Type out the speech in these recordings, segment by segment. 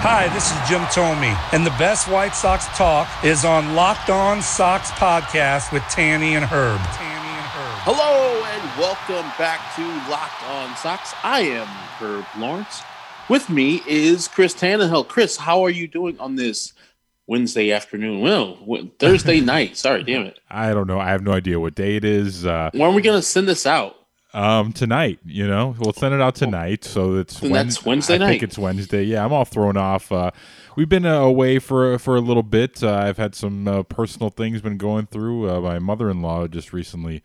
Hi, this is Jim Thome, and the best White Sox talk is on Locked On Sox podcast with Tanny and Herb. Tanny and Herb. Hello and welcome back to Locked On Sox. I am Herb Lawrence. With me is Chris Tannehill. Chris, how are you doing on this Wednesday afternoon? Well, Thursday night. Sorry, damn it. I don't know. I have no idea what day it is. Uh, When are we going to send this out? Um, tonight, you know, we'll send it out tonight. So it's Then that's Wednesday I night. think it's Wednesday. Yeah, I'm all thrown off. Uh, we've been uh, away for for a little bit. Uh, I've had some uh, personal things been going through. Uh, my mother-in-law just recently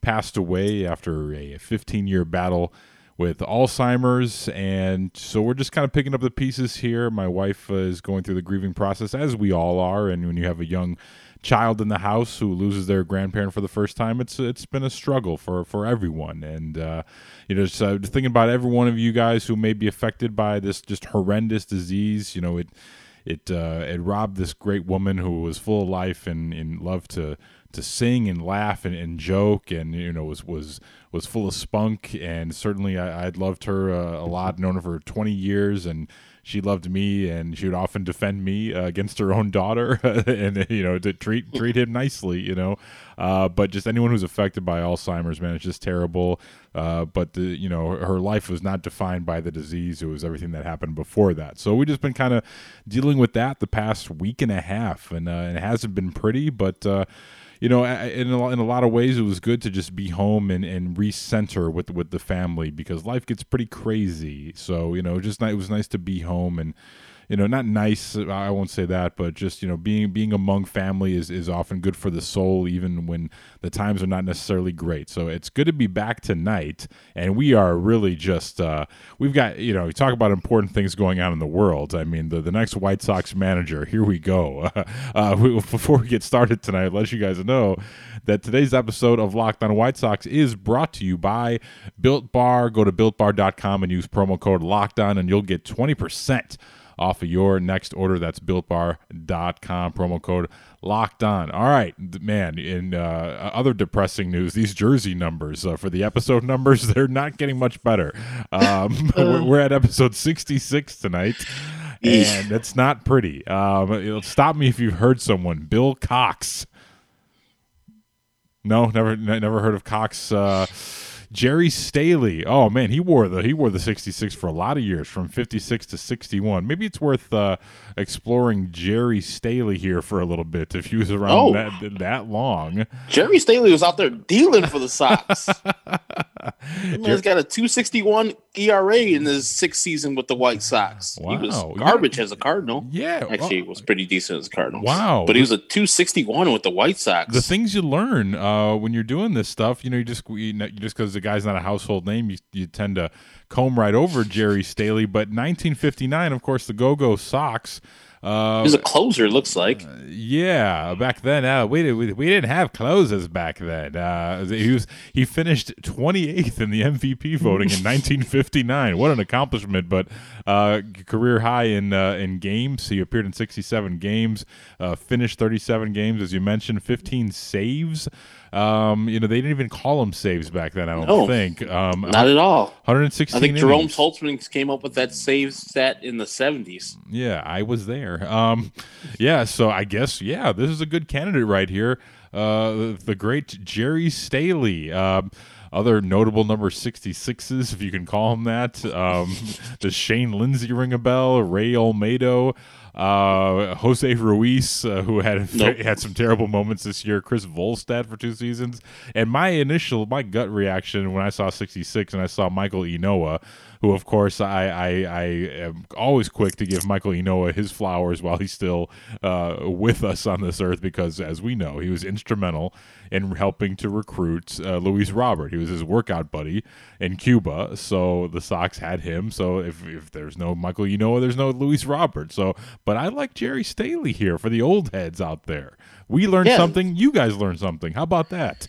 passed away after a 15 year battle with Alzheimer's, and so we're just kind of picking up the pieces here. My wife uh, is going through the grieving process, as we all are, and when you have a young child in the house who loses their grandparent for the first time, it's it's been a struggle for for everyone. And uh, you know, just, uh, just thinking about every one of you guys who may be affected by this just horrendous disease. You know, it it uh, it robbed this great woman who was full of life and, and loved to to sing and laugh and, and joke and you know was was was full of spunk and certainly I, I'd loved her uh, a lot known her for 20 years and she loved me and she would often defend me uh, against her own daughter and you know to treat treat him nicely you know. Uh, but just anyone who's affected by Alzheimer's man it's just terrible. Uh, but the you know her life was not defined by the disease. It was everything that happened before that. So we've just been kind of dealing with that the past week and a half and, uh, and it hasn't been pretty but uh, you know, in a, in a lot of ways, it was good to just be home and, and recenter with with the family because life gets pretty crazy. So you know, just it was nice to be home and you know, not nice. I won't say that, but just you know, being being among family is is often good for the soul, even when the times are not necessarily great. So it's good to be back tonight, and we are really just uh, we've got you know, you talk about important things going on in the world. I mean, the the next White Sox manager. Here we go. uh, we, before we get started tonight, let you guys know that today's episode of Locked On White Sox is brought to you by Built Bar. Go to builtbar.com and use promo code Locked On, and you'll get twenty percent off of your next order. That's builtbar.com, promo code locked on. All right, man, in uh, other depressing news, these jersey numbers uh, for the episode numbers, they're not getting much better. Um, we're, we're at episode 66 tonight. And it's not pretty. Um, it'll stop me if you've heard someone. Bill Cox. No, never, ne- never heard of Cox. Uh, Gerry Staley. Oh man, he wore the he wore the 66 for a lot of years, from 56 to 61. Maybe it's worth uh, exploring Gerry Staley here for a little bit if he was around Oh. that that long. Gerry Staley was out there dealing for the Sox. Man's got a 261 ERA in his sixth season with the White Sox. He was garbage as a Cardinal. Yeah, Actually, well- was pretty decent as a Cardinal. Wow. But he was a 261 with the White Sox. the things you learn uh, when you're doing this stuff, you know, you just you know, just because the guy's not a household name, you, you tend to comb right over Gerry Staley. But 1959, of course, the Go Go Sox. Uh, he was a closer, it looks like. Yeah, back then uh, we, did, we we didn't have closes back then. Uh, he was he finished 28th in the MVP voting in 1959. What an accomplishment! But uh, career high in uh, in games. He appeared in 67 games, uh, finished 37 games as you mentioned, 15 saves. Um, you know they didn't even call them saves back then. I don't No, think. Um, Not at all. 116. I think Jerome innings. Holtzman came up with that save stat in the 70s. Yeah, I was there. Um, yeah, so I guess yeah, this is a good candidate right here. Uh, the great Gerry Staley. Um, other notable number 66s, if you can call them that. Um, does Shane Lindsay ring a bell? Ray Olmedo. Uh, Jose Ruiz, uh, who had Nope. had some terrible moments this year. Chris Volstad for two seasons. And my initial, my gut reaction when I saw 66 and I saw Michael Ynoa, who of course I I, I am always quick to give Michael Ynoa his flowers while he's still uh, with us on this earth because as we know he was instrumental in helping to recruit uh, Luis Robert. He was his workout buddy in Cuba, so the Sox had him. So if, if there's no Michael Ynoa, there's no Luis Robert. So, but I like Gerry Staley here for the old heads out there. We learned Yeah. something. You guys learned something. How about that?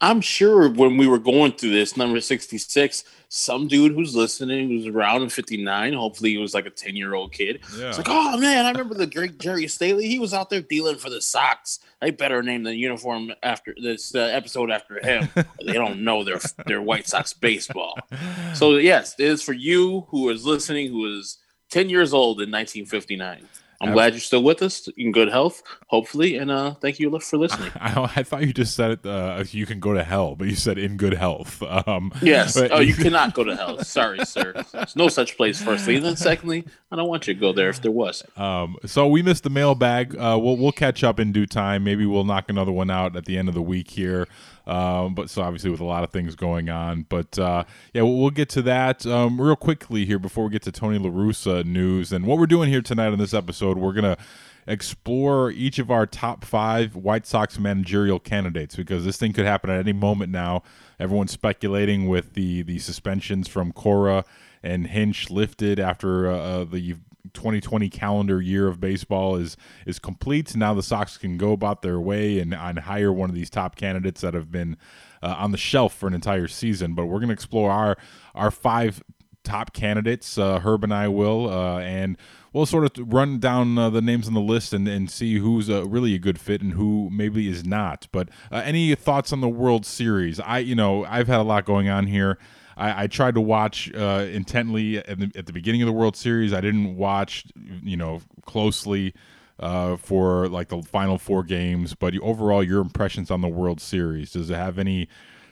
I'm sure when we were going through this number 66, some dude who's listening who's around in 59, hopefully he was like a 10 year old kid. Yeah. It's like, oh man, I remember the great Gerry Staley. He was out there dealing for the Sox. They better name the uniform after this uh, episode after him. they don't know their their White Sox baseball. So yes, it is for you who is listening, who is 10 years old in 1959. I'm glad you're still with us in good health, hopefully, and uh, thank you for listening. I, I thought you just said it. Uh, you can go to hell, but you said in good health. Um, Yes. but- Oh, you cannot go to hell. Sorry, sir. There's no such place. Firstly, and then secondly, I don't want you to go there if there was. Um, so we missed the mailbag. Uh, we'll we'll catch up in due time. Maybe we'll knock another one out at the end of the week here. Um, but so obviously with a lot of things going on. But uh, yeah, we'll, get to that um, real quickly here before we get to Tony La Russa news and what we're doing here tonight on this episode. We're gonna explore each of our top five White Sox managerial candidates because this thing could happen at any moment now. Everyone's speculating with the the suspensions from Cora and Hinch lifted after uh, uh, the 2020 calendar year of baseball is is complete. Now the Sox can go about their way and, and hire one of these top candidates that have been uh, on the shelf for an entire season. But we're going to explore our our five top candidates. Uh, Herb and I will, uh, and we'll sort of run down uh, the names on the list and, and see who's uh, really a good fit and who maybe is not. But uh, any thoughts on the World Series? I, you know, I've had a lot going on here. I, I tried to watch uh, intently at the, at the beginning of the World Series. I didn't watch, you know, closely uh, for like the final four games. But overall, your impressions on the World Series? Does it have any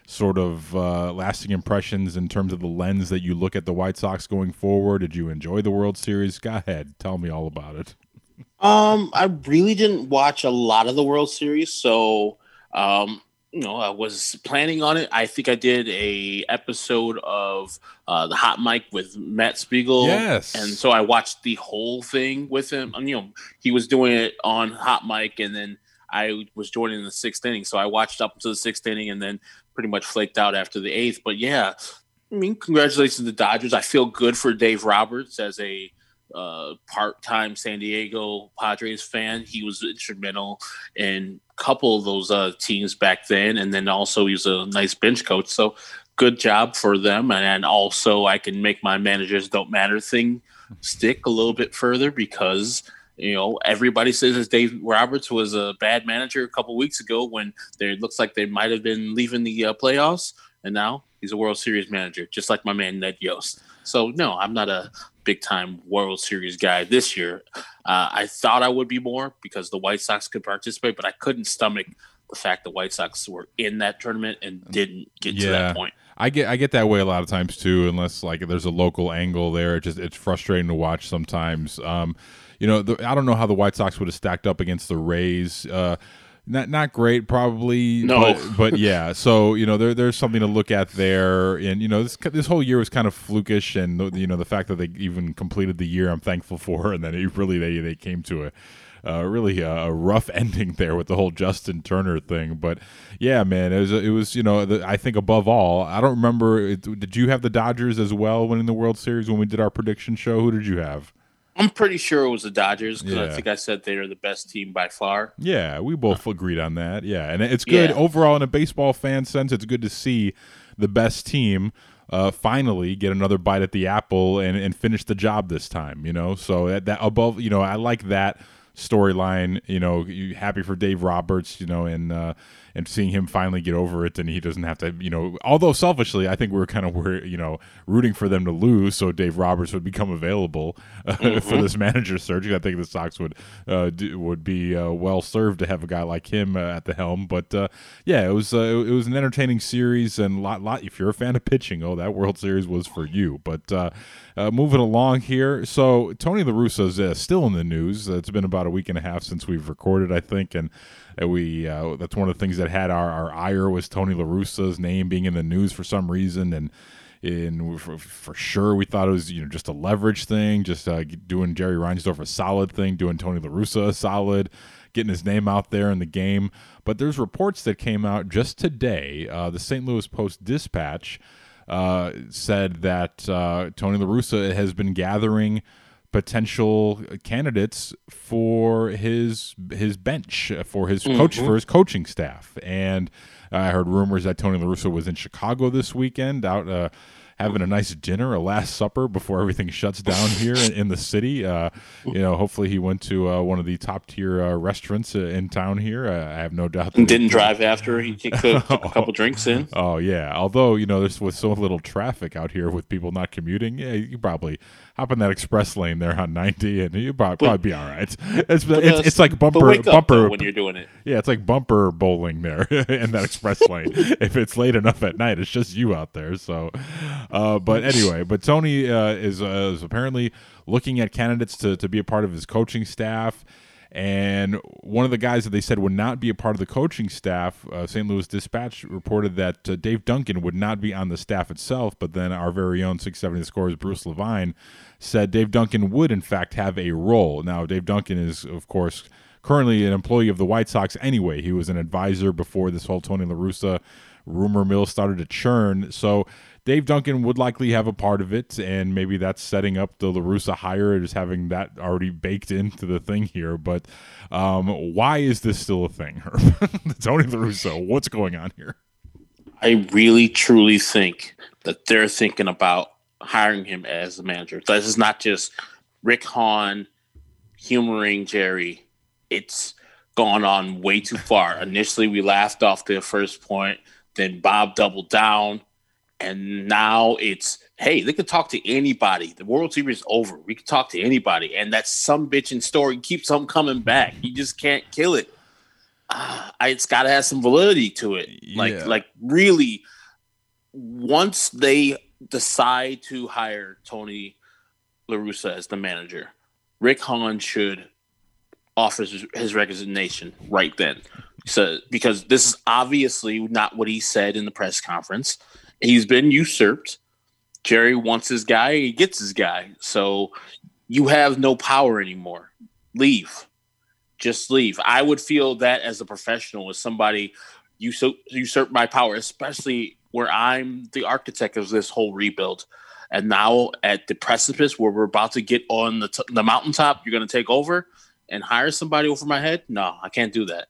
sort of uh, lasting impressions in terms of the lens that you look at the White Sox going forward? Did you enjoy the World Series? Go ahead, tell me all about it. Um, I really didn't watch a lot of the World Series, so um, you know, I was planning on it. I think I did a episode of uh, the Hot Mic with Matt Spiegel. Yes. and so I watched the whole thing with him. And, you know, he was doing it on Hot Mic, and then I was joining in the sixth inning. So I watched up to the sixth inning, and then pretty much flaked out after the eighth. But yeah, I mean, congratulations to the Dodgers. I feel good for Dave Roberts as a uh, part-time San Diego Padres fan. He was instrumental in a couple of those uh, teams back then, and then also he was a nice bench coach. So good job for them. And, also, I can make my managers don't matter thing stick a little bit further because you know everybody says that Dave Roberts was a bad manager a couple weeks ago when there looks like they might have been leaving the uh, playoffs, and now he's a World Series manager, just like my man Ned Yost. So no, I'm not a big time World Series guy this year. Uh, I thought I would be more because the White Sox could participate, but I couldn't stomach the fact the White Sox were in that tournament and didn't get to that point. I get I get that way a lot of times too, unless like there's a local angle there. It just it's frustrating to watch sometimes. Um, you know, the, I don't know how the White Sox would have stacked up against the Rays. Uh, not not great, probably. No. but, but yeah. So you know, there there's something to look at there, and you know, this this whole year was kind of flukish, and you know, the fact that they even completed the year, I'm thankful for, and then it really they they came to a uh, really a, a rough ending there with the whole Justin Turner thing. But yeah, man, it was it was you know the, I think above all, I don't remember. It, did you have the Dodgers as well winning the World Series when we did our prediction show? Who did you have? I'm pretty sure it was the Dodgers because Yeah. I think I said they are the best team by far. Yeah, we both agreed on that. Yeah, and it's good Yeah. overall in a baseball fan sense. It's good to see the best team uh, finally get another bite at the apple and, and finish the job this time. You know, so that, that above, you know, I like that storyline. You know, you happy for Dave Roberts. You know, and uh, and seeing him finally get over it, and he doesn't have to. You know, although selfishly, I think we are kind of were you know rooting for them to lose, so Dave Roberts would become available uh, mm-hmm. for this manager search. I think the Sox would uh, do, would be uh, well served to have a guy like him uh, at the helm. But uh, yeah, it was uh, it was an entertaining series, and lot lot. If you're a fan of pitching, oh, that World Series was for you. But moving along here, so Tony La Russa is still in the news. It's been about a week and a half since we've recorded, I think, and we uh, that's one of the things that had our, our ire was Tony La Russa's name being in the news for some reason, and in for, for, sure we thought it was you know just a leverage thing, just uh, doing Jerry Reinsdorf a solid thing, doing Tony La Russa a solid, getting his name out there in the game. But there's reports that came out just today. Uh, the St. Louis Post Dispatch uh, said that uh, Tony La Russa has been gathering potential candidates for his his bench for his mm-hmm. coach for his coaching staff and I heard rumors that Tony La Russa was in Chicago this weekend out uh, having a nice dinner, a last supper before everything shuts down here in, in the city. Uh, you know, hopefully he went to uh, one of the top tier uh, restaurants uh, in town here. Uh, I have no doubt. And didn't drive after he took a couple drinks in. Oh yeah, although you know there's with so little traffic out here with people not commuting, yeah, you probably hop in that express lane there on 90 and you probably, probably be all right. It's it's, it's like bumper bumper when you're doing it. Yeah, it's like bumper bowling there in that express lane. if it's late enough at night, it's just you out there. So, uh, but anyway, but Tony uh, is uh, is apparently looking at candidates to to be a part of his coaching staff. And one of the guys that they said would not be a part of the coaching staff, uh, St. Louis Dispatch reported that uh, Dave Duncan would not be on the staff itself, but then our very own 670 scores, Bruce Levine, said Dave Duncan would, in fact, have a role. Now, Dave Duncan is, of course, currently an employee of the White Sox anyway. He was an advisor before this whole Tony La Russa rumor mill started to churn. So Dave Duncan would likely have a part of it, and maybe that's setting up the La Russa hire, just having that already baked into the thing here. But um, why is this still a thing, Tony La Russa, what's going on here? I really truly think that they're thinking about hiring him as the manager. This is not just Rick Hahn humoring Jerry. It's gone on way too far. Initially, we laughed off the first point. Then Bob doubled down and now it's hey, they could talk to anybody. The World Series is over. We can talk to anybody, and that some bitching story keeps on coming back. You just can't kill it. Uh, it's got to have some validity to it. Like, yeah. like really, once they decide to hire Tony La Russa as the manager, Rick Hahn should offer his, his resignation right then. So, because this is obviously not what he said in the press conference he's been usurped. Jerry wants his guy, he gets his guy. So you have no power anymore. Leave. Just leave. I would feel that as a professional, as somebody usurp, usurp my power, especially where I'm the architect of this whole rebuild. And now at the precipice where we're about to get on the, t- the mountaintop, you're going to take over and hire somebody over my head? No, I can't do that.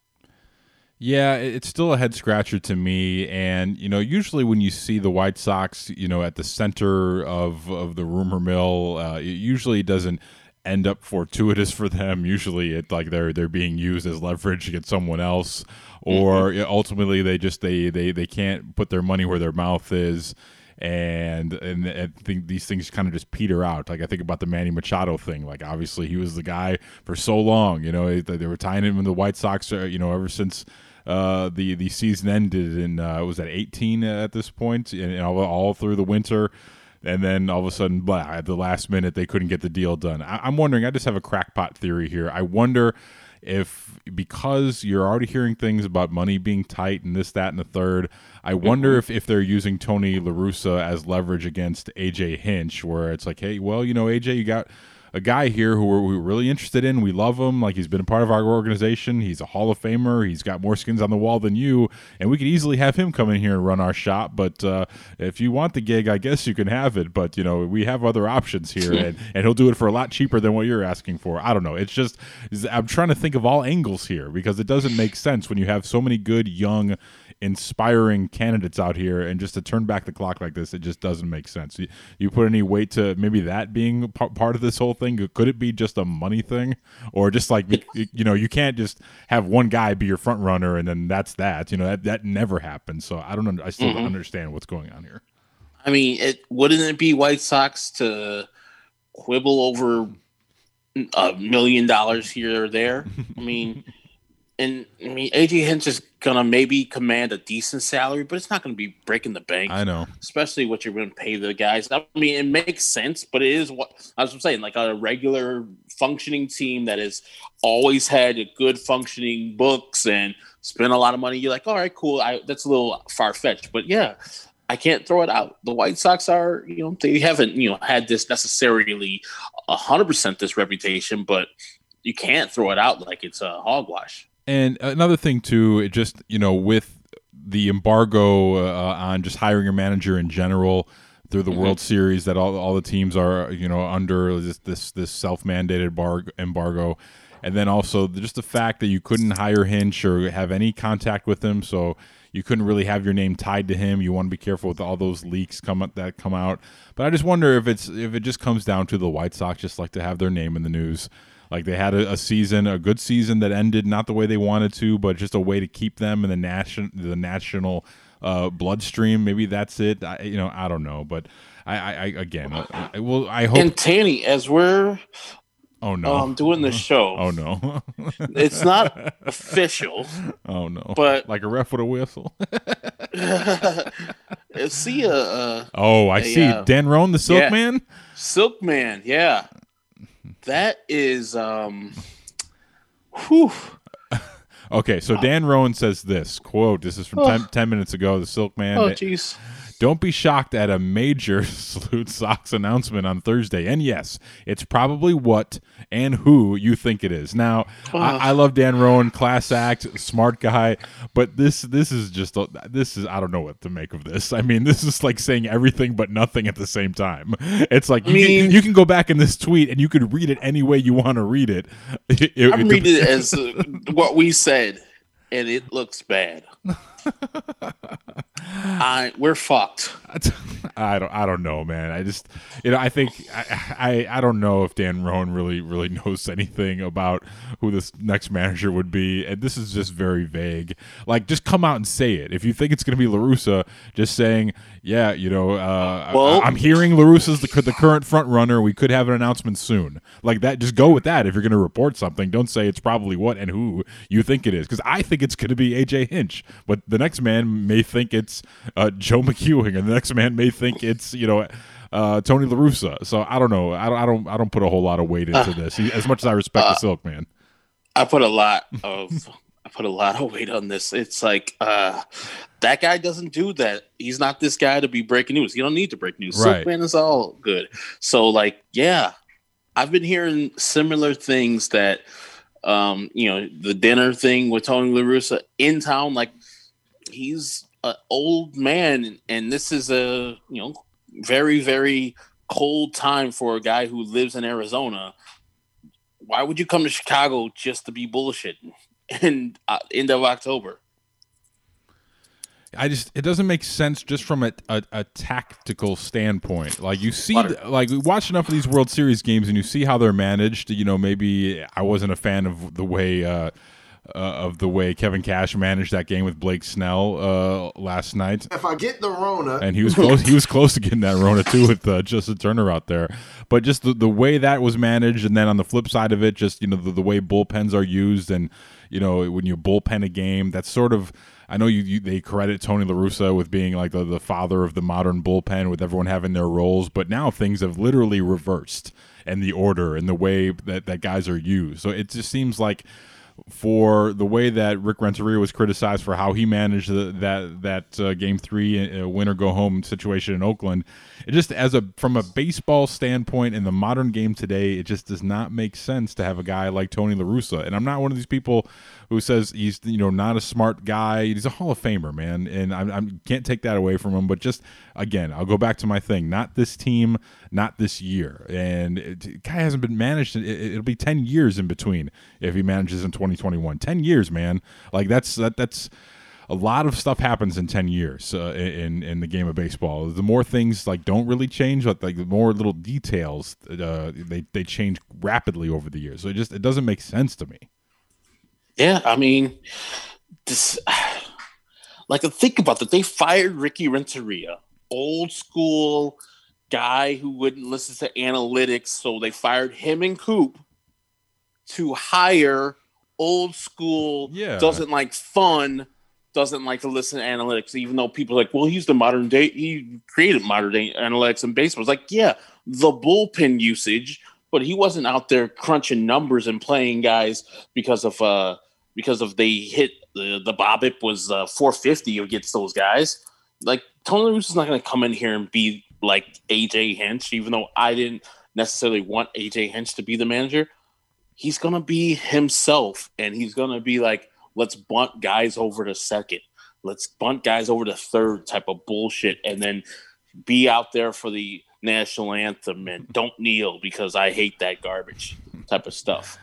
Yeah, it's still a head scratcher to me. And, you know, usually when you see the White Sox, you know, at the center of, of the rumor mill, uh, it usually doesn't end up fortuitous for them. Usually it like they're they're being used as leverage against someone else. Or mm-hmm. ultimately they just they, they, they can't put their money where their mouth is and and I think these things kind of just peter out. Like I think about the Manny Machado thing. Like obviously he was the guy for so long. You know they were tying him in the White Sox. Uh, you know ever since uh, the the season ended in uh, was at 18 at this point, and, and all, all, through the winter. And then all of a sudden, blah, at the last minute, they couldn't get the deal done. I, I'm wondering. I just have a crackpot theory here. I wonder if because you're already hearing things about money being tight and this, that, and the third, I wonder mm-hmm. if, if they're using Tony La Russa as leverage against AJ Hinch, where it's like, hey, well, you know, AJ, you got a guy here who we're, we're, really interested in. We love him. Like he's been a part of our organization. He's a Hall of Famer. He's got more skins on the wall than you, and we could easily have him come in here and run our shop. But uh, if you want the gig, I guess you can have it. But you know, we have other options here, and, and he'll do it for a lot cheaper than what you're asking for. I don't know. It's just I'm trying to think of all angles here because it doesn't make sense when you have so many good young inspiring candidates out here, and just to turn back the clock like this, it just doesn't make sense. You, you put any weight to maybe that being p- part of this whole thing? Could it be just a money thing, or just like you, know, you can't just have one guy be your front runner and then that's that. You know, that that never happens. So I don't. I still Mm-hmm. don't understand what's going on here. I mean, it wouldn't it be White Sox to quibble over a million dollars here or there? I mean, and I mean, AJ Hinch is gonna maybe command a decent salary, but it's not gonna be breaking the bank. I know. especially what you're to pay the guys. I mean, it makes sense, but it is what I was saying, like a regular functioning team that has always had a good functioning books and spent a lot of money. You're like, all right, cool. I, that's a little far fetched, but yeah, I can't throw it out. The White Sox are, you know, they haven't, you know, had this necessarily hundred percent this reputation, but you can't throw it out like it's a hogwash. And another thing too, it just you know with the embargo uh, on just hiring a manager in general through the World Series that all all the teams are you know under this this, this self mandated bar- embargo, and then also just the fact that you couldn't hire Hinch or have any contact with him, so you couldn't really have your name tied to him. You want to be careful with all those leaks come that come out. But I just wonder if it's if it just comes down to the White Sox just like to have their name in the news. Like they had a, a season, a good season that ended not the way they wanted to, but just a way to keep them in the national the national uh, bloodstream. Maybe that's it. I, you know, I don't know, but I, I, I again, I, I, well, I hope. And Tanny, as we're oh no, um, doing the show, oh no, it's not official. oh no, But- like a ref with a whistle. see a, a oh, I A, see. uh, Dan Roan, the Silk yeah. Man. Silk Man, yeah. That is um whew. Okay, so Dan Roan says this quote. This is from 10, 10 minutes ago. The Silk Man. Oh jeez. Don't be shocked at a major Salute Sox announcement on Thursday. And yes, it's probably what and who you think it is. Now, I, I love Dan Roan, class act, smart guy, but this this is just a- this is I don't know what to make of this. I mean, this is like saying everything but nothing at the same time. It's like you, mean- can, you can go back in this tweet and you could read it any way you want to read it. It- it- I'm it reading it as uh, what we said, and it looks bad. I we're fucked. I don't I don't know, man. I just you know I think I, I I don't know if Dan Roan really really knows anything about who this next manager would be, and this is just very vague. Like, just come out and say it. If you think it's going to be La Russa, just saying, yeah, you know, uh, Well- I, am hearing La Russa's the, the current front runner. We could have an announcement soon. Like that. Just go with that. If you're going to report something, don't say it's probably what and who you think it is, because I think it's going to be AJ Hinch, but the next man may think it's uh, Joe McEwing, and the next man may think it's you know. Uh, Tony La Russa. So I don't know. I don't. I don't. I don't put a whole lot of weight into this. As much as I respect the Silk Man. I put a lot of I put a lot of weight on this. It's like uh that guy doesn't do that. He's not this guy to be breaking news. You don't need to break news. Right. Silkman is all good. So like, yeah, I've been hearing similar things that um, you know, the dinner thing with Tony La Russa in town, like he's an old man and this is a you know very, very cold time for a guy who lives in Arizona why would you come to Chicago just to be bullshitting in uh, end of October? I just it doesn't make sense just from a, a, a tactical standpoint. Like you see, like we watch enough of these World Series games and you see how they're managed. You know, maybe I wasn't a fan of the way uh, uh, of the way Kevin Cash managed that game with Blake Snell uh, last night. If I get the Rona, and he was close. he was close to getting that Rona too with uh, Justin Turner out there. But just the, the way that was managed, and then on the flip side of it, just you know the, the way bullpens are used, and you know when you bullpen a game, that's sort of. I know you, you they credit Tony La Russa with being like the, the father of the modern bullpen, with everyone having their roles. But now things have literally reversed, and the order and the way that that guys are used. So it just seems like for the way that Rick Renteria was criticized for how he managed the, that that uh, game three uh, win or go home situation in Oakland. It just as a from a baseball standpoint in the modern game today, it just does not make sense to have a guy like Tony La Russa. And I'm not one of these people who says he's you know not a smart guy. He's a Hall of Famer, man, and I, I can't take that away from him. But just again, I'll go back to my thing. Not this team, not this year. And it, guy hasn't been managed. It, it'll be ten years in between if he manages in 2021. Ten years, man. Like that's that that's. a lot of stuff happens in 10 years uh, in in the game of baseball. The more things like don't really change, but like the more little details uh, they they change rapidly over the years. So it just it doesn't make sense to me. Yeah, I mean, this like think about that. They fired Ricky Renteria, old school guy who wouldn't listen to analytics, so they fired him and Coop to hire old school, Yeah. doesn't like fun, doesn't like to listen to analytics, even though people are like, well, he's the modern day, he created modern day analytics in baseball. It's like, yeah, the bullpen usage, but he wasn't out there crunching numbers and playing guys because of uh because of they hit the the BABIP was uh 450 against those guys. Like Tony La Russa's not gonna come in here and be like AJ Hinch, even though I didn't necessarily want AJ Hinch to be the manager he's gonna be himself and he's gonna be like let's bunt guys over to second. Let's bunt guys over to third type of bullshit and then be out there for the national anthem and don't kneel because i hate that garbage type of stuff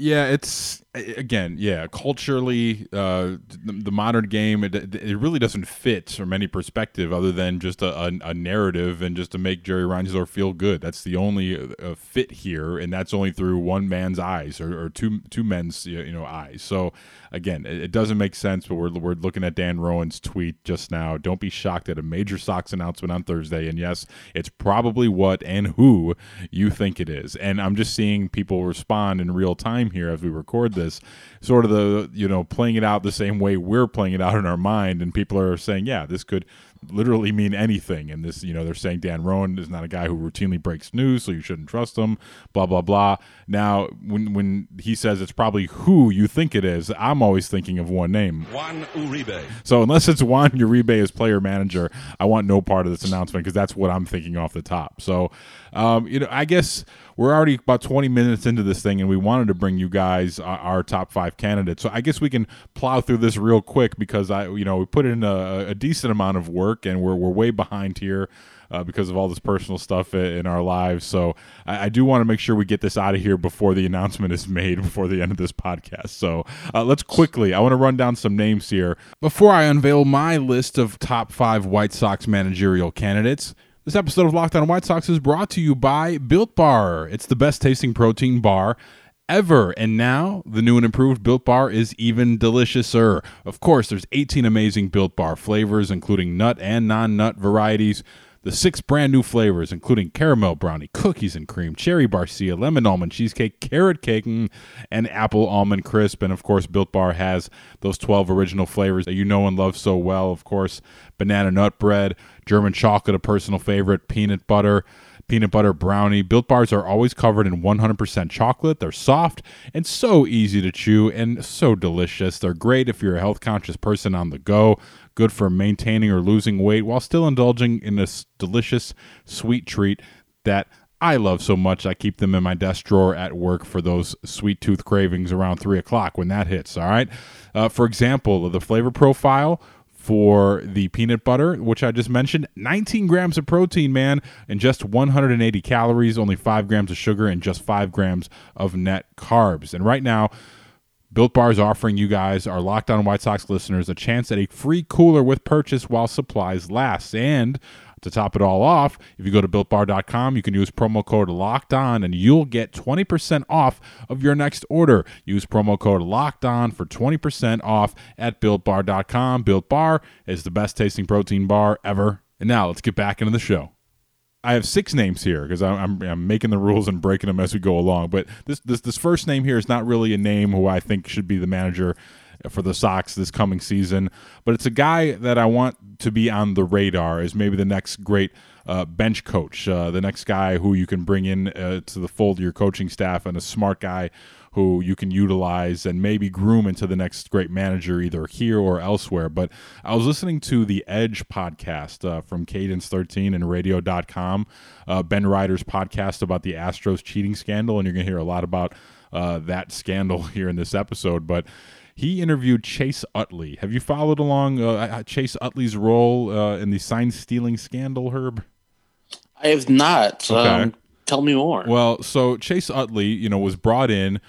Yeah, it's again, yeah, culturally, uh, the, the modern game, it, it really doesn't fit from any perspective other than just a, a, a narrative and just to make Jerry Reinsdorf feel good. That's the only uh, fit here, and that's only through one man's eyes or, or two two men's you know eyes. So again, it, it doesn't make sense. But we're we're looking at Dan Roan's tweet just now. Don't be shocked at a major Sox announcement on Thursday, and yes, it's probably what and who you think it is. And I'm just seeing people respond in real time here as we record this, sort of the you know playing it out the same way we're playing it out in our mind, and people are saying, yeah, this could literally mean anything. And this, you know, they're saying Dan Roan is not a guy who routinely breaks news, so you shouldn't trust him. Blah blah blah. Now, when when he says it's probably who you think it is, I'm always thinking of one name, Juan Uribe. so unless it's Juan Uribe as player manager, I want no part of this announcement because that's what I'm thinking off the top. So, um, you know, I guess we're already about 20 minutes into this thing, and we wanted to bring you guys our, our top five candidates. So I guess we can plow through this real quick because I, you know, we put in a, a decent amount of work, and we're we're way behind here. Uh, because of all this personal stuff in our lives. So I, I do want to make sure we get this out of here before the announcement is made, before the end of this podcast. So uh, let's quickly, I want to run down some names here before I unveil my list of top five White Sox managerial candidates. This episode of Locked On White Sox is brought to you by Built Bar. It's the best tasting protein bar ever. And now the new and improved Built Bar is even deliciouser. Of course, there's 18 amazing Built Bar flavors, including nut and non-nut varieties. The six brand new flavors, including caramel brownie, cookies and cream, cherry barcia, lemon almond cheesecake, carrot cake, mm, and apple almond crisp. And of course, Built Bar has those 12 original flavors that you know and love so well. Of course, banana nut bread, German chocolate, a personal favorite, peanut butter, peanut butter brownie. Built bars are always covered in 100% chocolate. They're soft and so easy to chew and so delicious. They're great if you're a health conscious person on the go, good for maintaining or losing weight while still indulging in this delicious sweet treat that I love so much. I keep them in my desk drawer at work for those sweet tooth cravings around three o'clock when that hits. All right. Uh, for example, the flavor profile for the peanut butter, which I just mentioned, 19 grams of protein, man, and just 180 calories, only 5 grams of sugar, and just 5 grams of net carbs. And right now, Built Bar is offering you guys, our Locked On White Sox listeners, a chance at a free cooler with purchase while supplies last. And to top it all off, if you go to builtbar.com, you can use promo code locked on and you'll get 20% off of your next order. Use promo code locked on for 20% off at builtbar.com. Built Bar is the best tasting protein bar ever. And now let's get back into the show. I have six names here because I'm, I'm, I'm making the rules and breaking them as we go along. But this, this this first name here is not really a name who I think should be the manager for the Sox this coming season, but it's a guy that I want to be on the radar as maybe the next great uh, bench coach, uh, the next guy who you can bring in uh, to the fold of your coaching staff, and a smart guy who you can utilize and maybe groom into the next great manager either here or elsewhere. But I was listening to the Edge podcast uh, from Cadence 13 and radio.com, uh, Ben Reiter's podcast about the Astros cheating scandal, and you're going to hear a lot about uh, that scandal here in this episode. But he interviewed Chase Utley. Have you followed along uh, Chase Utley's role uh, in the sign stealing scandal, Herb? I have not. Okay. Um, tell me more. Well, so Chase Utley, you know, was brought in.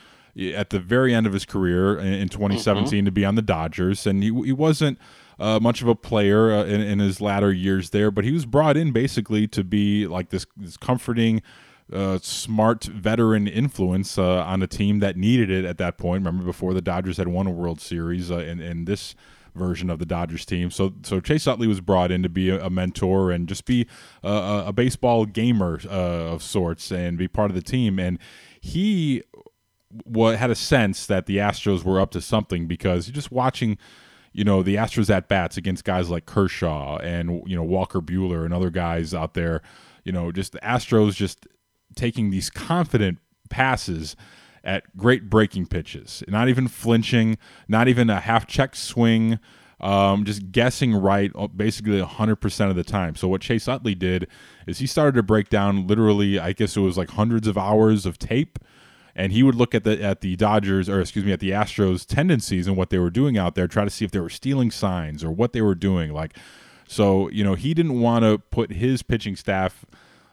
At the very end of his career in, in 2017 to be on the Dodgers, and he he wasn't. Uh, much of a player uh, in, in his latter years there, but he was brought in basically to be like this, this comforting, uh, smart veteran influence uh, on a team that needed it at that point. Remember, before the Dodgers had won a World Series uh, in, in this version of the Dodgers team. So, so Chase Utley was brought in to be a, a mentor and just be a, a baseball gamer uh, of sorts and be part of the team. And he what had a sense that the Astros were up to something because you're just watching you know the Astros at bats against guys like Kershaw and you know Walker Buehler and other guys out there, you know, just the Astros just taking these confident passes at great breaking pitches, not even flinching, not even a half check swing, um, just guessing right uh, basically 100% of the time. So, what Chase Utley did is he started to break down literally, I guess it was like hundreds of hours of tape. And he would look at the at the Dodgers, or excuse me, at the Astros tendencies and what they were doing out there, try to see if they were stealing signs or what they were doing. Like, so you know, he didn't want to put his pitching staff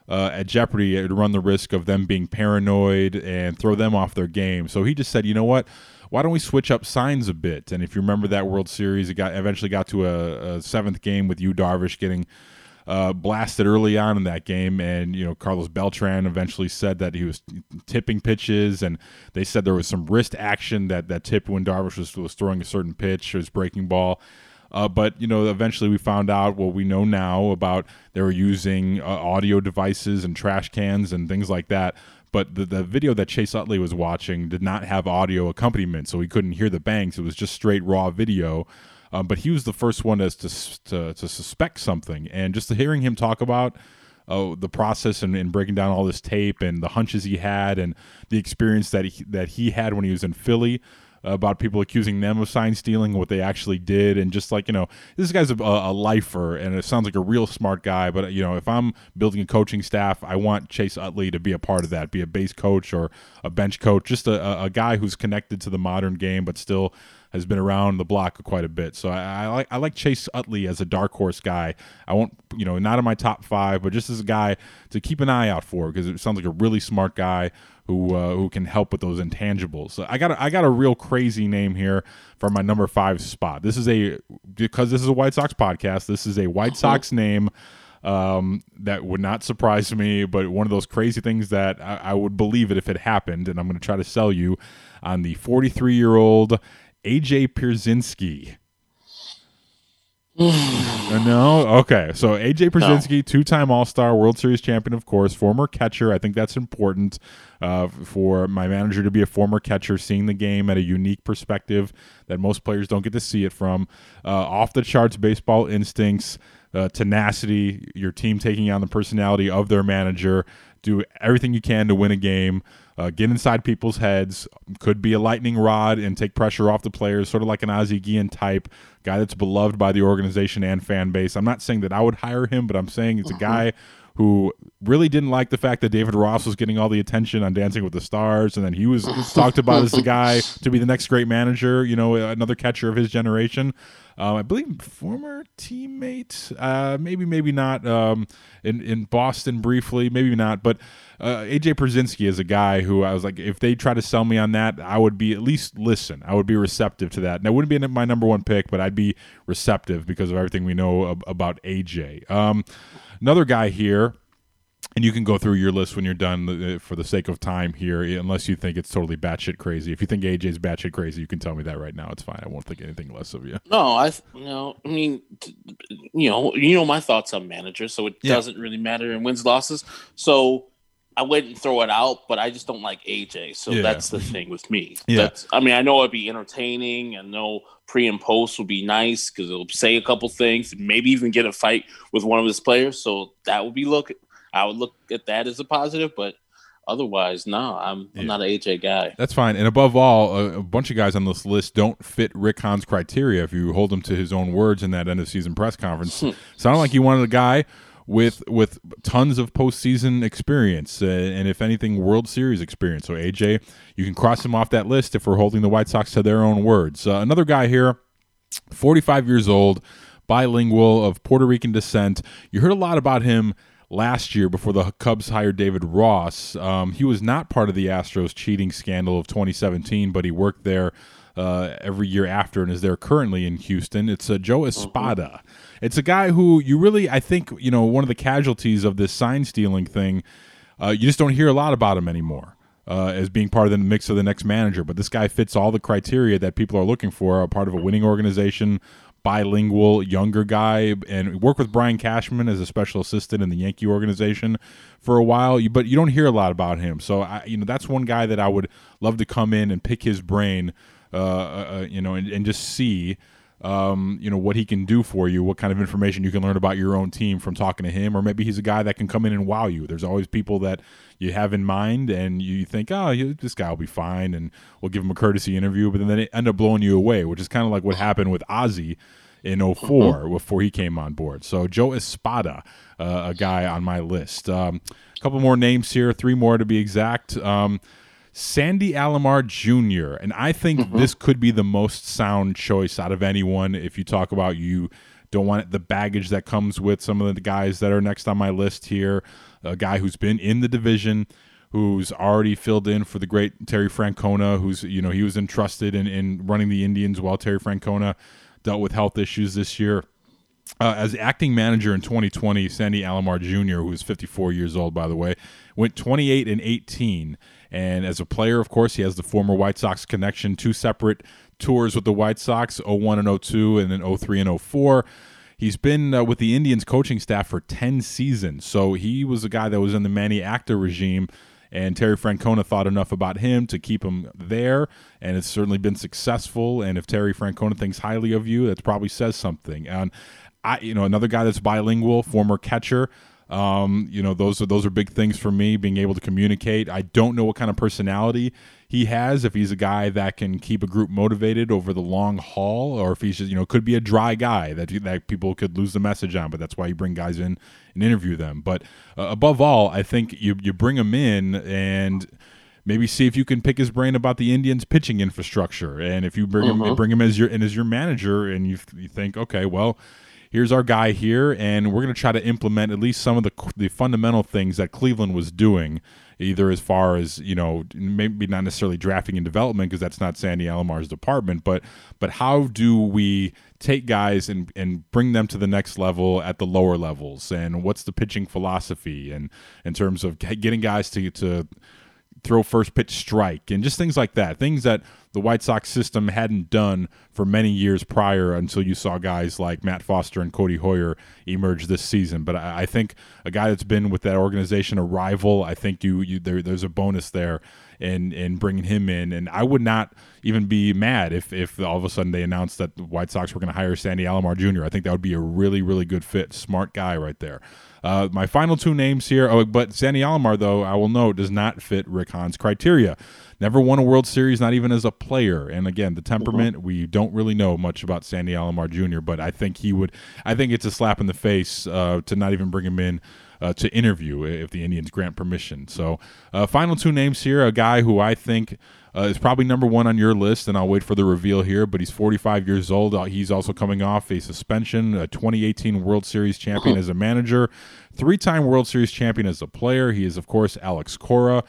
uh, at jeopardy to run the risk of them being paranoid and throw them off their game. So he just said, you know what? Why don't we switch up signs a bit? And if you remember that World Series, it got eventually got to a, a seventh game with Yu Darvish getting uh, blasted early on in that game, and you know Carlos Beltran eventually said that he was tipping pitches, and they said there was some wrist action that that tipped when Darvish was, was throwing a certain pitch, or his breaking ball. Uh, but you know, eventually we found out what we know now about they were using uh, audio devices and trash cans and things like that. But the, the video that Chase Utley was watching did not have audio accompaniment, so he couldn't hear the bangs. It was just straight raw video. Um, but he was the first one to, to, to suspect something, and just hearing him talk about uh, the process and, and, breaking down all this tape and the hunches he had and the experience that he that he had when he was in Philly about people accusing them of sign stealing, what they actually did, and just like you know, this guy's a, a, lifer, and it sounds like a real smart guy. But you know, if I'm building a coaching staff, I want Chase Utley to be a part of that, be a base coach or a bench coach, just a, a guy who's connected to the modern game, but still has been around the block quite a bit. So I, I, like I like Chase Utley as a dark horse guy. I won't you know not in my top five, but just as a guy to keep an eye out for because it sounds like a really smart guy who uh, who can help with those intangibles. So I got a, I got a real crazy name here for my number five spot. This is a because this is a White Sox podcast. This is a White uh-huh. Sox name um, that would not surprise me, but one of those crazy things that I, I would believe it if it happened. And I'm going to try to sell you on the 43 year old AJ Pierzynski. Uh, no, okay. So AJ Pierzynski, no. two-time All-Star, World Series champion, of course, former catcher. I think that's important uh, for my manager to be a former catcher, seeing the game at a unique perspective that most players don't get to see it from. Uh, off the charts baseball instincts, uh, tenacity, your team taking on the personality of their manager. Do everything you can to win a game uh, get inside people's heads, could be a lightning rod and take pressure off the players, sort of like an Ozzie Guillen type guy that's beloved by the organization and fan base. I'm not saying that I would hire him, but I'm saying it's a guy who really didn't like the fact that David Ross was getting all the attention on Dancing with the Stars, and then he was talked about as the guy to be the next great manager, you know, another catcher of his generation. Um, I believe former teammate, uh, maybe maybe not um, in in Boston briefly, maybe not, but uh, AJ Pierzynski is a guy who I was like, if they try to sell me on that, I would be at least listen. I would be receptive to that. And that wouldn't be my number one pick, but I'd be receptive because of everything we know ab- about AJ. Um, another guy here and you can go through your list when you're done uh, for the sake of time here, unless you think it's totally batshit crazy. If you think AJ's batshit crazy, you can tell me that right now. It's fine. I won't think anything less of you. No, I, you know, I mean, you know, you know my thoughts on managers, so it yeah. doesn't really matter in wins losses. So I wouldn't throw it out, but I just don't like AJ. So yeah. that's the thing with me. Yeah. That's, I mean, I know it'd be entertaining. and no pre and post would be nice because it'll say a couple things, maybe even get a fight with one of his players. So that would be look I would look at that as a positive, but otherwise, no, I'm, I'm not an AJ guy. That's fine. And above all, a, a, bunch of guys on this list don't fit Rick Hahn's criteria. If you hold him to his own words in that end of season press conference, hmm. sounded like you wanted a guy with with tons of postseason experience uh, and if anything World Series experience. So AJ, you can cross him off that list if we're holding the White Sox to their own words. Uh, another guy here, 45 years old, bilingual of Puerto Rican descent. You heard a lot about him last year before the Cubs hired David Ross. Um, he was not part of the Astros cheating scandal of 2017, but he worked there uh, every year after and is there currently in Houston. It's uh, Joe Espada. It's a guy who you really, I think, you know, one of the casualties of this sign stealing thing. Uh, you just don't hear a lot about him anymore. Uh, as being part of the mix of the next manager, but this guy fits all the criteria that people are looking for. A part of a winning organization, bilingual, younger guy, and worked with Brian Cashman as a special assistant in the Yankee organization for a while. But you don't hear a lot about him. So I, you know, that's one guy that I would love to come in and pick his brain. Uh, uh, you know, and, and just see um, you know what he can do for you, what kind of information you can learn about your own team from talking to him, or maybe he's a guy that can come in and wow you. There's always people that you have in mind, and you think, oh, this guy will be fine, and we'll give him a courtesy interview, but then they end up blowing you away, which is kind of like what happened with Ozzie in 4 Mm-hmm. before he came on board. So Joe Espada, uh, a guy on my list. Um, a couple more names here, three more to be exact. Um, Sandy Alomar Jr. And I think this could be the most sound choice out of anyone. If you talk about you don't want the baggage that comes with some of the guys that are next on my list here, a guy who's been in the division, who's already filled in for the great Terry Francona, who's you know he was entrusted in, in running the Indians while Terry Francona dealt with health issues this year. Uh, as acting manager in 2020, Sandy Alomar Jr., who is 54 years old, by the way, went 28 and 18. And as a player, of course, he has the former White Sox connection, two separate tours with the White Sox, 01 and 02, and then 03 and 04. He's been uh, with the Indians coaching staff for 10 seasons. So he was a guy that was in the Manny Acta regime and Terry Francona thought enough about him to keep him there, and it's certainly been successful. And if Terry Francona thinks highly of you, that probably says something. And I, you know, another guy that's bilingual, former catcher. Um, you know, those are those are big things for me. Being able to communicate. I don't know what kind of personality he has. If he's a guy that can keep a group motivated over the long haul, or if he's just you know could be a dry guy that that people could lose the message on. But that's why you bring guys in and interview them. But uh, above all, I think you you bring him in and maybe see if you can pick his brain about the Indians' pitching infrastructure. And if you bring him bring him as your and as your manager, and you you think, okay, well, here's our guy here, and we're going to try to implement at least some of the the fundamental things that Cleveland was doing. Either as far as you know, maybe not necessarily drafting and development because that's not Sandy Alomar's department, but but how do we take guys and and bring them to the next level at the lower levels, and what's the pitching philosophy, and in terms of getting guys to to throw first pitch strike and just things like that. Things that the White Sox system hadn't done for many years prior until you saw guys like Matt Foster and Codi Heuer emerge this season. But I, I think a guy that's been with that organization, a rival, I think you, you there, there's a bonus there in in bringing him in. And I would not even be mad if if all of a sudden they announced that the White Sox were going to hire Sandy Alomar Jr. I think that would be a really really good fit, smart guy right there. Uh, my final two names here, oh, but Sandy Alomar, though, I will note, does not fit Rick Hahn's criteria. Never won a World Series, not even as a player. And again, the temperament, we don't really know much about Sandy Alomar Jr., but I think he would, I think it's a slap in the face uh, to not even bring him in. Uh, to interview if the Indians grant permission. So, uh, final two names here a guy who I think uh, is probably number one on your list, and I'll wait for the reveal here. But he's 45 years old. Uh, he's also coming off a suspension, a 2018 World Series champion as a manager, three time World Series champion as a player. He is, of course, Alex Cora.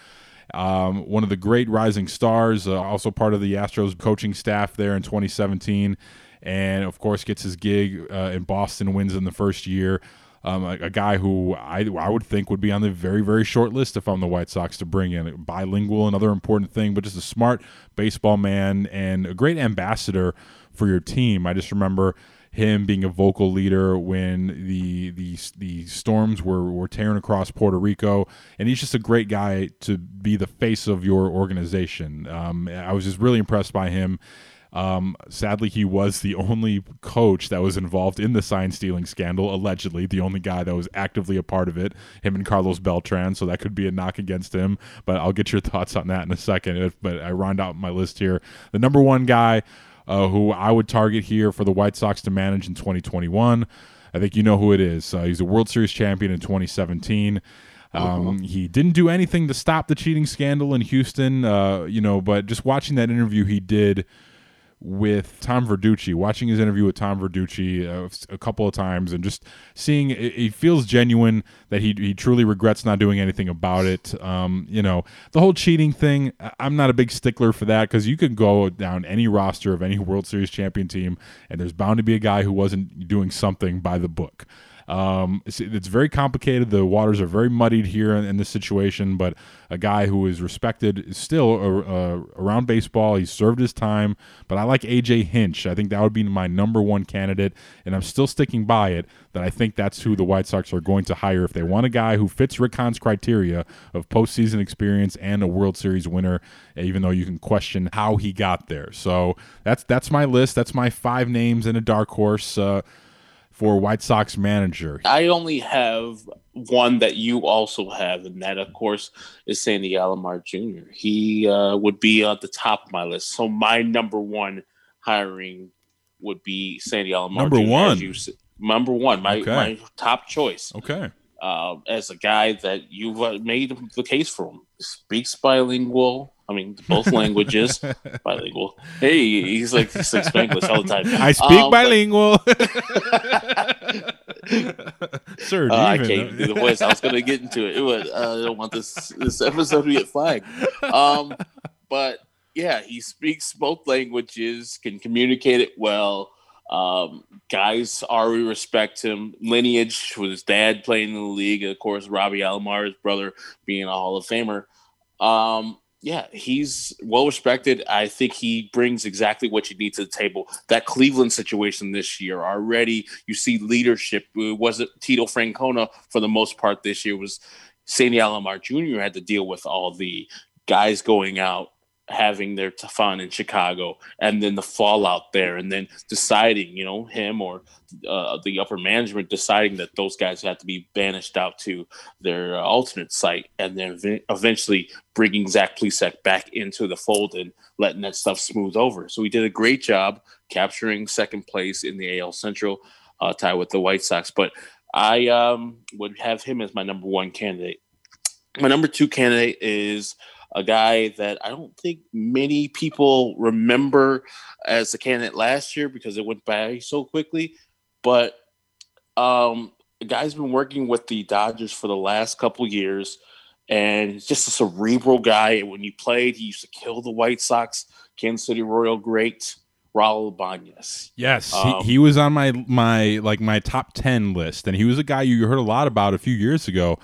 Um, one of the great rising stars, uh, also part of the Astros coaching staff there in 2017, and of course gets his gig uh, in Boston, wins in the first year. Um, a, a, guy who I, I would think would be on the very, very short list if I'm the White Sox to bring in. Bilingual, another important thing, but just a smart baseball man and a great ambassador for your team. I just remember him being a vocal leader when the the the storms were, were tearing across Puerto Rico, and he's just a great guy to be the face of your organization. Um, I was just really impressed by him. Um, sadly, he was the only coach that was involved in the sign stealing scandal, allegedly, the only guy that was actively a part of it, him and Carlos Beltran. So that could be a knock against him. But I'll get your thoughts on that in a second. But I round out my list here. The number one guy uh, who I would target here for the White Sox to manage in 2021. I think you know who it is. Uh, he's a World Series champion in 2017. Um, he didn't do anything to stop the cheating scandal in Houston, uh, you know, but just watching that interview he did with Tom Verducci, watching his interview with Tom Verducci uh, a couple of times, and just seeing it, it, feels genuine that he he truly regrets not doing anything about it. Um, you know, the whole cheating thing, I'm not a big stickler for that because you can go down any roster of any World Series champion team, and there's bound to be a guy who wasn't doing something by the book. Um, it's, it's, very complicated. The waters are very muddied here in, in, this situation, but a guy who is respected still uh, around baseball. He served his time, but I like AJ Hinch. I think that would be my number one candidate, and I'm still sticking by it that I think that's who the White Sox are going to hire if they want a guy who fits Rick Hahn's criteria of postseason experience and a World Series winner, even though you can question how he got there. So that's that's my list. That's my five names in a dark horse. Uh, for White Sox manager? I only have one that you also have, and that, of course, is Sandy Alomar Jr. He uh, would be at the top of my list. So my number one hiring would be Sandy Alomar. Jr. Number Jr., one. You, number one, my okay. my top choice. Okay. Uh, as a guy that you've uh, made the case for him, speaks bilingual, I mean, both languages, bilingual. Hey, he's like he speaks English all the time. I speak um, bilingual. Sir, uh, I can't do the voice. I was going to get into it. it would, uh, I don't want this this episode to get flagged. Um, but yeah, he speaks both languages, can communicate it well. Um, guys already respect him. Lineage with his dad playing in the league, of course, Robbie Alomar, his brother, being a Hall of Famer. Um, yeah, he's well respected. I think he brings exactly what you need to the table. That Cleveland situation this year already, you see leadership. It wasn't Tito Francona for the most part this year. It was Sandy Alomar Jr. had to deal with all the guys going out having their fun in Chicago and then the fallout there and then deciding, you know, him or uh, the upper management deciding that those guys had to be banished out to their uh, alternate site and then eventually bringing Zach Plesac back into the fold and letting that stuff smooth over. So he did a great job capturing second place in the AL Central uh, tie with the White Sox. But I um, would have him as my number one candidate. My number two candidate is – a guy that I don't think many people remember as a candidate last year because it went by so quickly. But um, the guy's been working with the Dodgers for the last couple years, and he's just a cerebral guy. And when he played, he used to kill the White Sox, Kansas City Royal great. Raul Ibanez. Yes, um, he, he was on my my like my top ten list, and he was a guy you heard a lot about a few years ago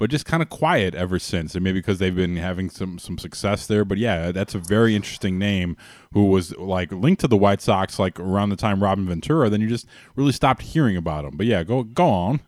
but just kind of quiet ever since. And maybe because they've been having some some success there. But yeah, that's a very interesting name who was like linked to the White Sox like around the time Robin Ventura. Then you just really stopped hearing about him. But yeah, go go on.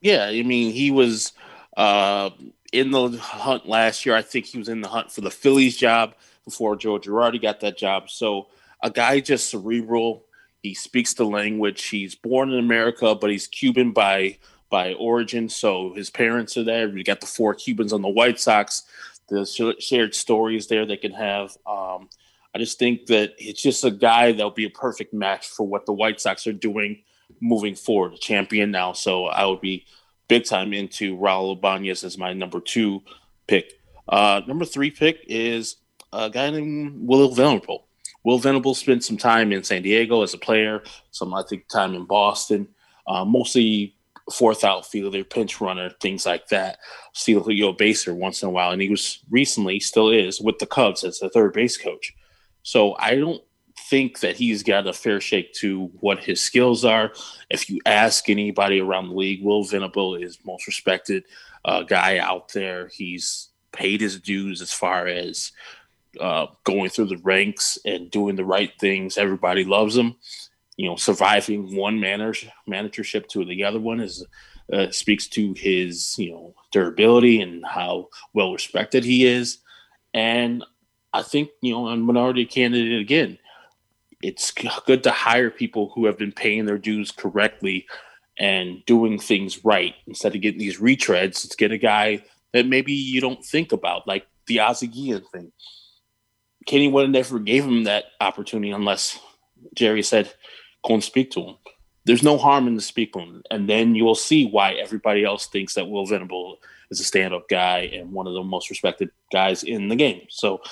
Yeah, I mean he was uh, in the hunt last year. I think he was in the hunt for the Phillies job before Joe Girardi got that job. So a guy just cerebral. He speaks the language. He's born in America, but he's Cuban by by origin. So his parents are there. We got the four Cubans on the White Sox. The shared stories there they can have. Um, I just think that it's just a guy that'll be a perfect match for what the White Sox are doing moving forward. A champion now, so I would be big time into Raul Ibanez as my number two pick. Uh, number three pick is a guy named Will Venable. Will Venable spent some time in San Diego as a player, some I think time in Boston, uh, mostly fourth outfielder, pinch runner, things like that. See Leo baser once in a while, and he was recently, still is, with the Cubs as the third base coach. So I don't think that he's got a fair shake to what his skills are. If you ask anybody around the league, Will Venable is most respected uh, guy out there. He's paid his dues as far as uh, going through the ranks and doing the right things. Everybody loves him you know, surviving one manager managership to the other one is uh, speaks to his you know durability and how well respected he is. And I think you know, a minority candidate again, it's good to hire people who have been paying their dues correctly and doing things right instead of getting these retreads. Let's get a guy that maybe you don't think about, like the Ozzie thing. Kenny would have never gave him that opportunity unless Jerry said, go and speak to him. There's no harm in the speak to him, and then you will see why everybody else thinks that Will Venable is a stand-up guy and one of the most respected guys in the game. So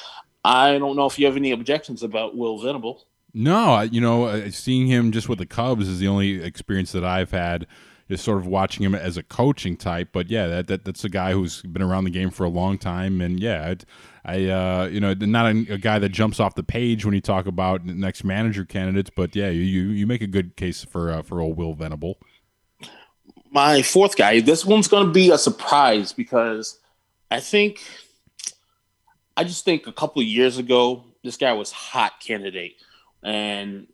I don't know if you have any objections about Will Venable. No, you know, seeing him just with the Cubs is the only experience that I've had. Is sort of watching him as a coaching type, but yeah, that, that that's a guy who's been around the game for a long time, and yeah, I uh, you know not a, a guy that jumps off the page when you talk about next manager candidates, but yeah, you you, make a good case for uh, for old Will Venable. My fourth guy, this one's going to be a surprise because I think, I just think a couple years ago, this guy was hot candidate, and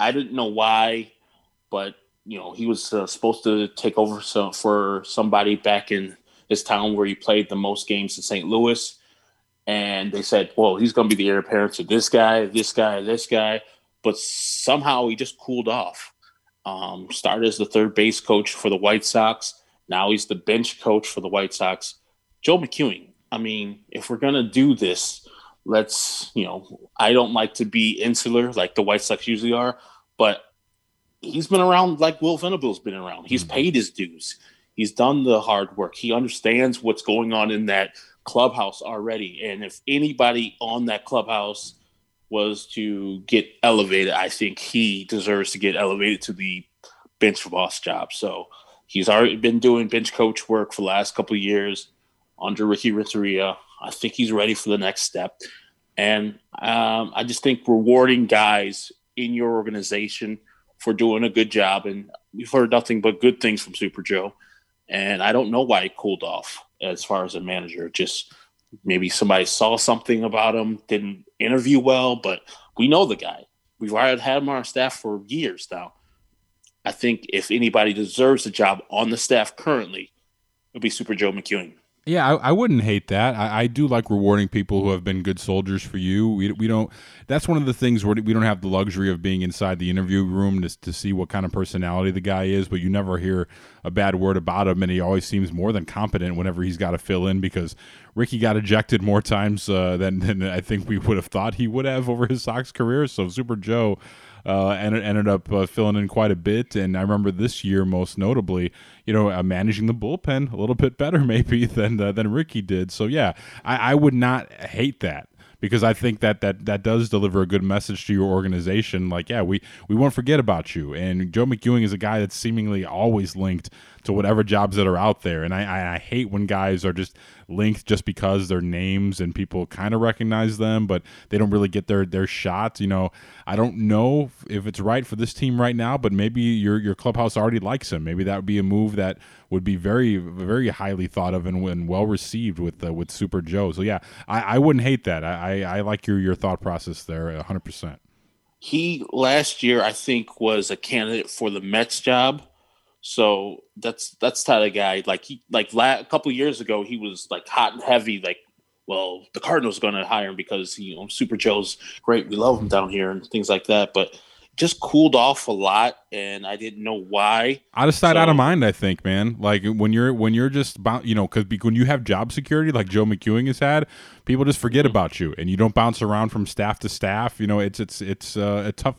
I didn't know why, but you know he was uh, supposed to take over so, for somebody back in his town where he played the most games in St. Louis, and they said, well, he's going to be the heir apparent to this guy, this guy, this guy, but somehow he just cooled off. Um, started as the third base coach for the White Sox. Now he's the bench coach for the White Sox. Joe McEwing. I mean, if we're gonna do this, let's you know, I don't like to be insular like the White Sox usually are, but he's been around like Will Venable's been around. He's paid his dues. He's done the hard work. He understands what's going on in that clubhouse already. And if anybody on that clubhouse was to get elevated, I think he deserves to get elevated to the bench boss job. So he's already been doing bench coach work for the last couple years under Ricky Renteria. I think he's ready for the next step. And um, I just think rewarding guys in your organization for doing a good job. And we've heard nothing but good things from Super Joe. And I don't know why he cooled off as far as a manager. Just maybe somebody saw something about him, didn't interview well, but we know the guy. We've already had him on our staff for years now. I think if anybody deserves a job on the staff currently, it would be Super Joe McEwing. Yeah, I, I wouldn't hate that. I, I do like rewarding people who have been good soldiers for you. We, we don't. That's one of the things where we don't have the luxury of being inside the interview room to, to see what kind of personality the guy is. But you never hear a bad word about him, and he always seems more than competent whenever he's got to fill in because Ricky got ejected more times uh, than than I think we would have thought he would have over his Sox career. So Super Joe uh, ended, ended up uh, filling in quite a bit. And I remember this year, most notably, you know, uh, managing the bullpen a little bit better maybe than uh, than Ricky did. So yeah, I, I would not hate that because I think that that that does deliver a good message to your organization. Like, yeah, we we won't forget about you. And Joe McEwing is a guy that's seemingly always linked to whatever jobs that are out there. And I, I, I hate when guys are just linked just because their names and people kind of recognize them, but they don't really get their their shots. You know, I don't know if it's right for this team right now, but maybe your your clubhouse already likes him. Maybe that would be a move that would be very very highly thought of and, and well received with uh, with Super Joe. So yeah, I, I wouldn't hate that. I, I, I like your your thought process there, hundred percent. He last year, I think, was a candidate for the Mets job. So that's that's the type of guy. Like he like la- a couple years ago, he was like hot and heavy. Like, well, the Cardinals going to hire him because you know Super Joe's great. We love him down here and things like that. But just cooled off a lot, and I didn't know why. Out of sight, So- out of mind. I think, man. Like when you're when you're just bou- you know because when you have job security like Joe McEwing has had, people just forget about you, and you don't bounce around from staff to staff. You know, it's it's it's uh, a tough.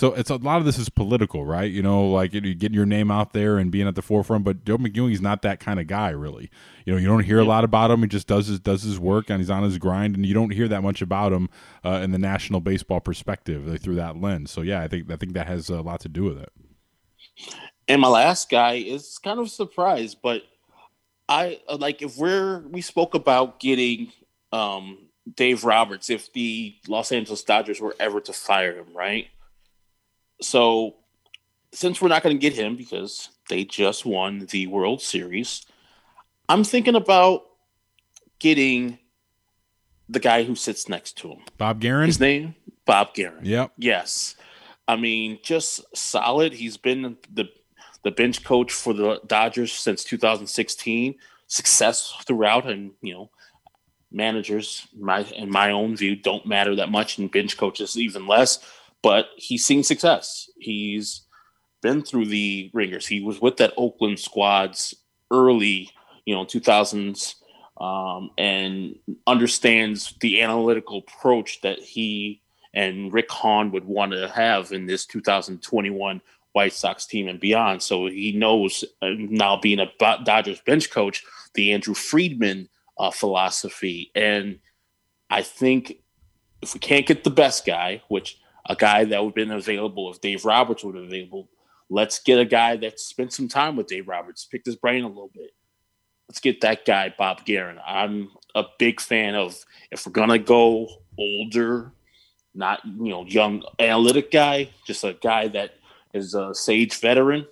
So it's a lot of this is political, right? You know, like you getting your name out there and being at the forefront. But Joe McEwing's not that kind of guy, really. You know, you don't hear a lot about him. He just does his does his work and he's on his grind, and you don't hear that much about him uh, in the national baseball perspective like, through that lens. So yeah, I think I think that has a lot to do with it. And my last guy is kind of a surprise, but I like if we're we spoke about getting um Dave Roberts if the Los Angeles Dodgers were ever to fire him, right? So since we're not going to get him because they just won the World Series, I'm thinking about getting the guy who sits next to him. Bob Geren. His name Bob Geren. Yep. Yes. I mean, just solid. He's been the the bench coach for the Dodgers since 2016. Success throughout, and you know, managers, my in my own view, don't matter that much, and bench coaches even less. But he's seen success. He's been through the ringers. He was with that Oakland squads early, you know, 2000s, um, and understands the analytical approach that he and Rick Hahn would want to have in this 2021 White Sox team and beyond. So he knows uh, now being a Dodgers bench coach, the Andrew Friedman uh, philosophy. And I think if we can't get the best guy, which a guy that would have been available if Dave Roberts would have been available. Let's get a guy that spent some time with Dave Roberts, picked his brain a little bit. Let's get that guy, Bob Geren. I'm a big fan of if we're gonna go older, not you know young analytic guy, just a guy that is a sage veteran.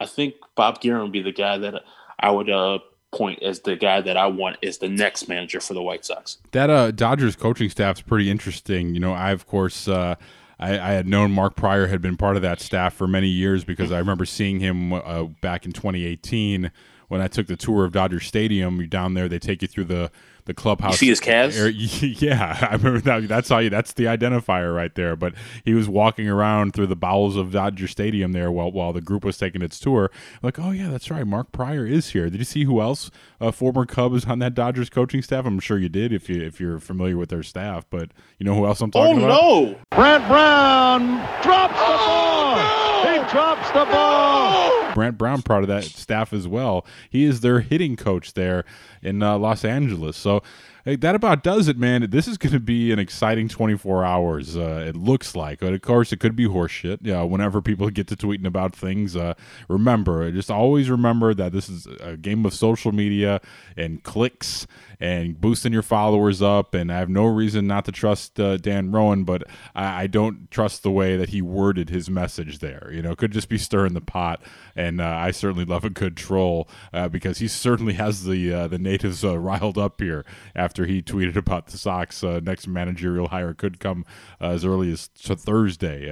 I think Bob Geren would be the guy that I would uh, point as the guy that I want as the next manager for the White Sox. That uh, Dodgers coaching staff's pretty interesting. You know, I of course uh, I, I, had known Mark Prior had been part of that staff for many years because I remember seeing him uh, back in 2018 when I took the tour of Dodger Stadium. You're down there; they take you through the the clubhouse. You see his calves? Yeah, I remember that. That's how you. That's the identifier right there. But he was walking around through the bowels of Dodger Stadium there while while the group was taking its tour. like, oh yeah, that's right. Mark Prior is here. Did you see who else? Uh, former Cub is on that Dodgers coaching staff. I'm sure you did if you if you're familiar with their staff. But you know who else I'm talking oh, about? Oh no! Brant Brown drops the ball. Oh, no! He drops the ball. Brant Brown part of that staff as well. He is their hitting coach there in uh, Los Angeles. So hey, that about does it, man. This is going to be an exciting 24 hours. Uh, it looks like, but of course, it could be horseshit. Yeah, whenever people get to tweeting about things, uh, remember, just always remember that this is a game of social media and clicks and boosting your followers up. And I have no reason not to trust uh, Dan Roan, but I, I, don't trust the way that he worded his message there. You know, could just be stirring the pot. And uh, I certainly love a good troll uh, because he certainly has the uh, the natives uh, riled up here after he tweeted about the Sox uh, next managerial hire could come as early as Thursday.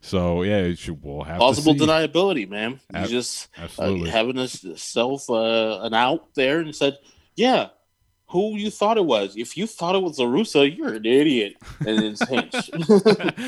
So yeah, it should, we'll have plausible deniability, man. You just absolutely having a self uh, an out there and said, "Yeah, who you thought it was. If you thought it was La Russa, you're an idiot. And it's Hinch.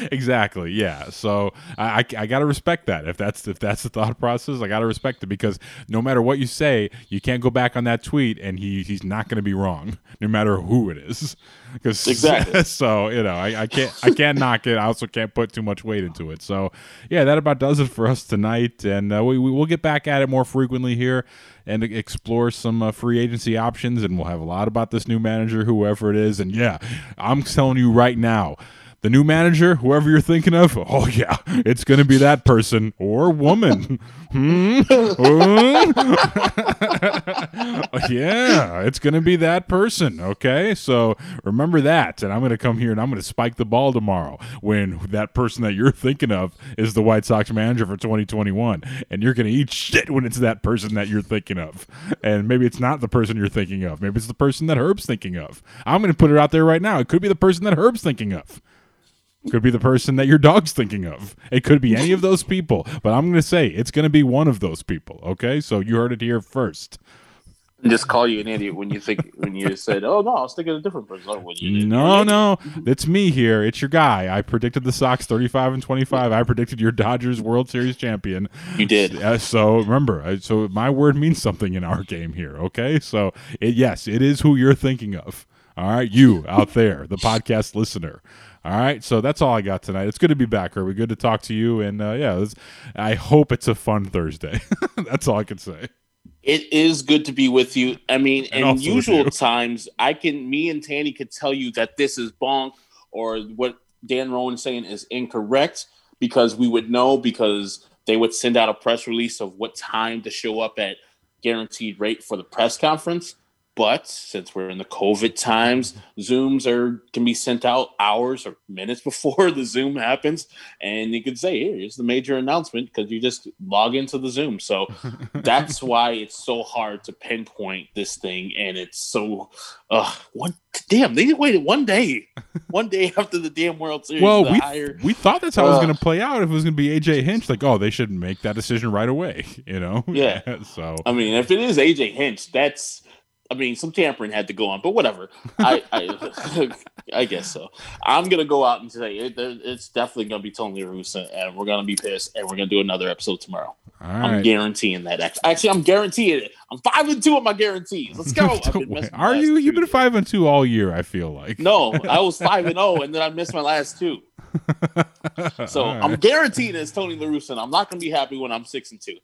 exactly. Yeah. So I, I, I got to respect that. If that's if that's the thought process, I got to respect it because no matter what you say, you can't go back on that tweet and he he's not going to be wrong, no matter who it is. Because exactly. So you know, I, I can't I can't knock it. I also can't put too much weight into it. So yeah, that about does it for us tonight, and uh, we we will get back at it more frequently here and explore some uh, free agency options. And we'll have a lot about this new manager, whoever it is. And yeah, I'm telling you right now, the new manager, whoever you're thinking of, oh yeah, it's going to be that person or woman. hmm? yeah, it's going to be that person. Okay, so remember that, and I'm going to come here and I'm going to spike the ball tomorrow when that person that you're thinking of is the White Sox manager for 2021, and you're going to eat shit when it's that person that you're thinking of, and maybe it's not the person you're thinking of. Maybe it's the person that Herb's thinking of. I'm going to put it out there right now. It could be the person that Herb's thinking of. Could be the person that your dog's thinking of. It could be any of those people, but I'm going to say it's going to be one of those people. Okay, so you heard it here first. Just call you an idiot when you think when you said, "Oh no, I was thinking of a different person." Oh, no, no, it's me here. It's your guy. I predicted the Sox 35 and 25. I predicted your Dodgers World Series champion. You did. Uh, so remember, so my word means something in our game here. Okay, so it, yes, it is who you're thinking of. All right, you out there, the podcast listener. All right, so that's all I got tonight. It's good to be back, Kirby. Good to talk to you, and uh, yeah, I hope it's a fun Thursday. that's all I can say. It is good to be with you. I mean, in usual times, I can, me and Tanny could tell you that this is bonk or what Dan Roan's saying is incorrect because we would know because they would send out a press release of what time to show up at guaranteed rate for the press conference. But since we're in the COVID times, Zooms are can be sent out hours or minutes before the Zoom happens, and you can say, "Here's the major announcement," because you just log into the Zoom. So that's why it's so hard to pinpoint this thing, and it's so uh, one damn. They waited one day, one day after the damn World Series. Well, we hire, we thought that's how uh, it was going to play out. If it was going to be AJ Hinch, like, oh, they should make that decision right away. You know? Yeah. so I mean, if it is AJ Hinch, that's I mean, some tampering had to go on, but whatever. I, I, I guess so. I'm gonna go out and say it, it's definitely gonna be Tony Russa, and we're gonna be pissed, and we're gonna do another episode tomorrow. I'm guaranteeing that. Actually, I'm guaranteeing it. I'm five and two on my guarantees. Let's go. Are you? You've been five and two all year. I feel like. No, I was five and zero, oh, and then I missed my last two. so right. I'm guaranteed it's Tony La Russa, and I'm not gonna be happy when I'm six and two.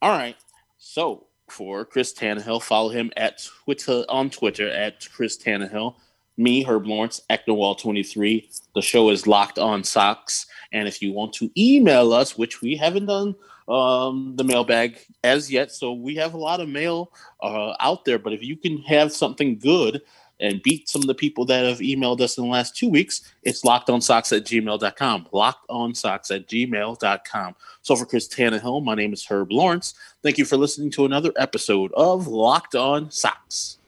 All right. So for Chris Tannehill. Follow him at Twitter on Twitter at Chris Tannehill. me, Herb Lawrence, Ecknowall23. The show is Locked on Sox. And if you want to email us, which we haven't done um, the mailbag as yet, so we have a lot of mail uh, out there. But if you can have something good and beat some of the people that have emailed us in the last two weeks, it's lockedonsox at gmail.com. Lockedonsox at gmail.com. So for Chris Tannehill, my name is Herb Lawrence. Thank you for listening to another episode of Locked On Sox.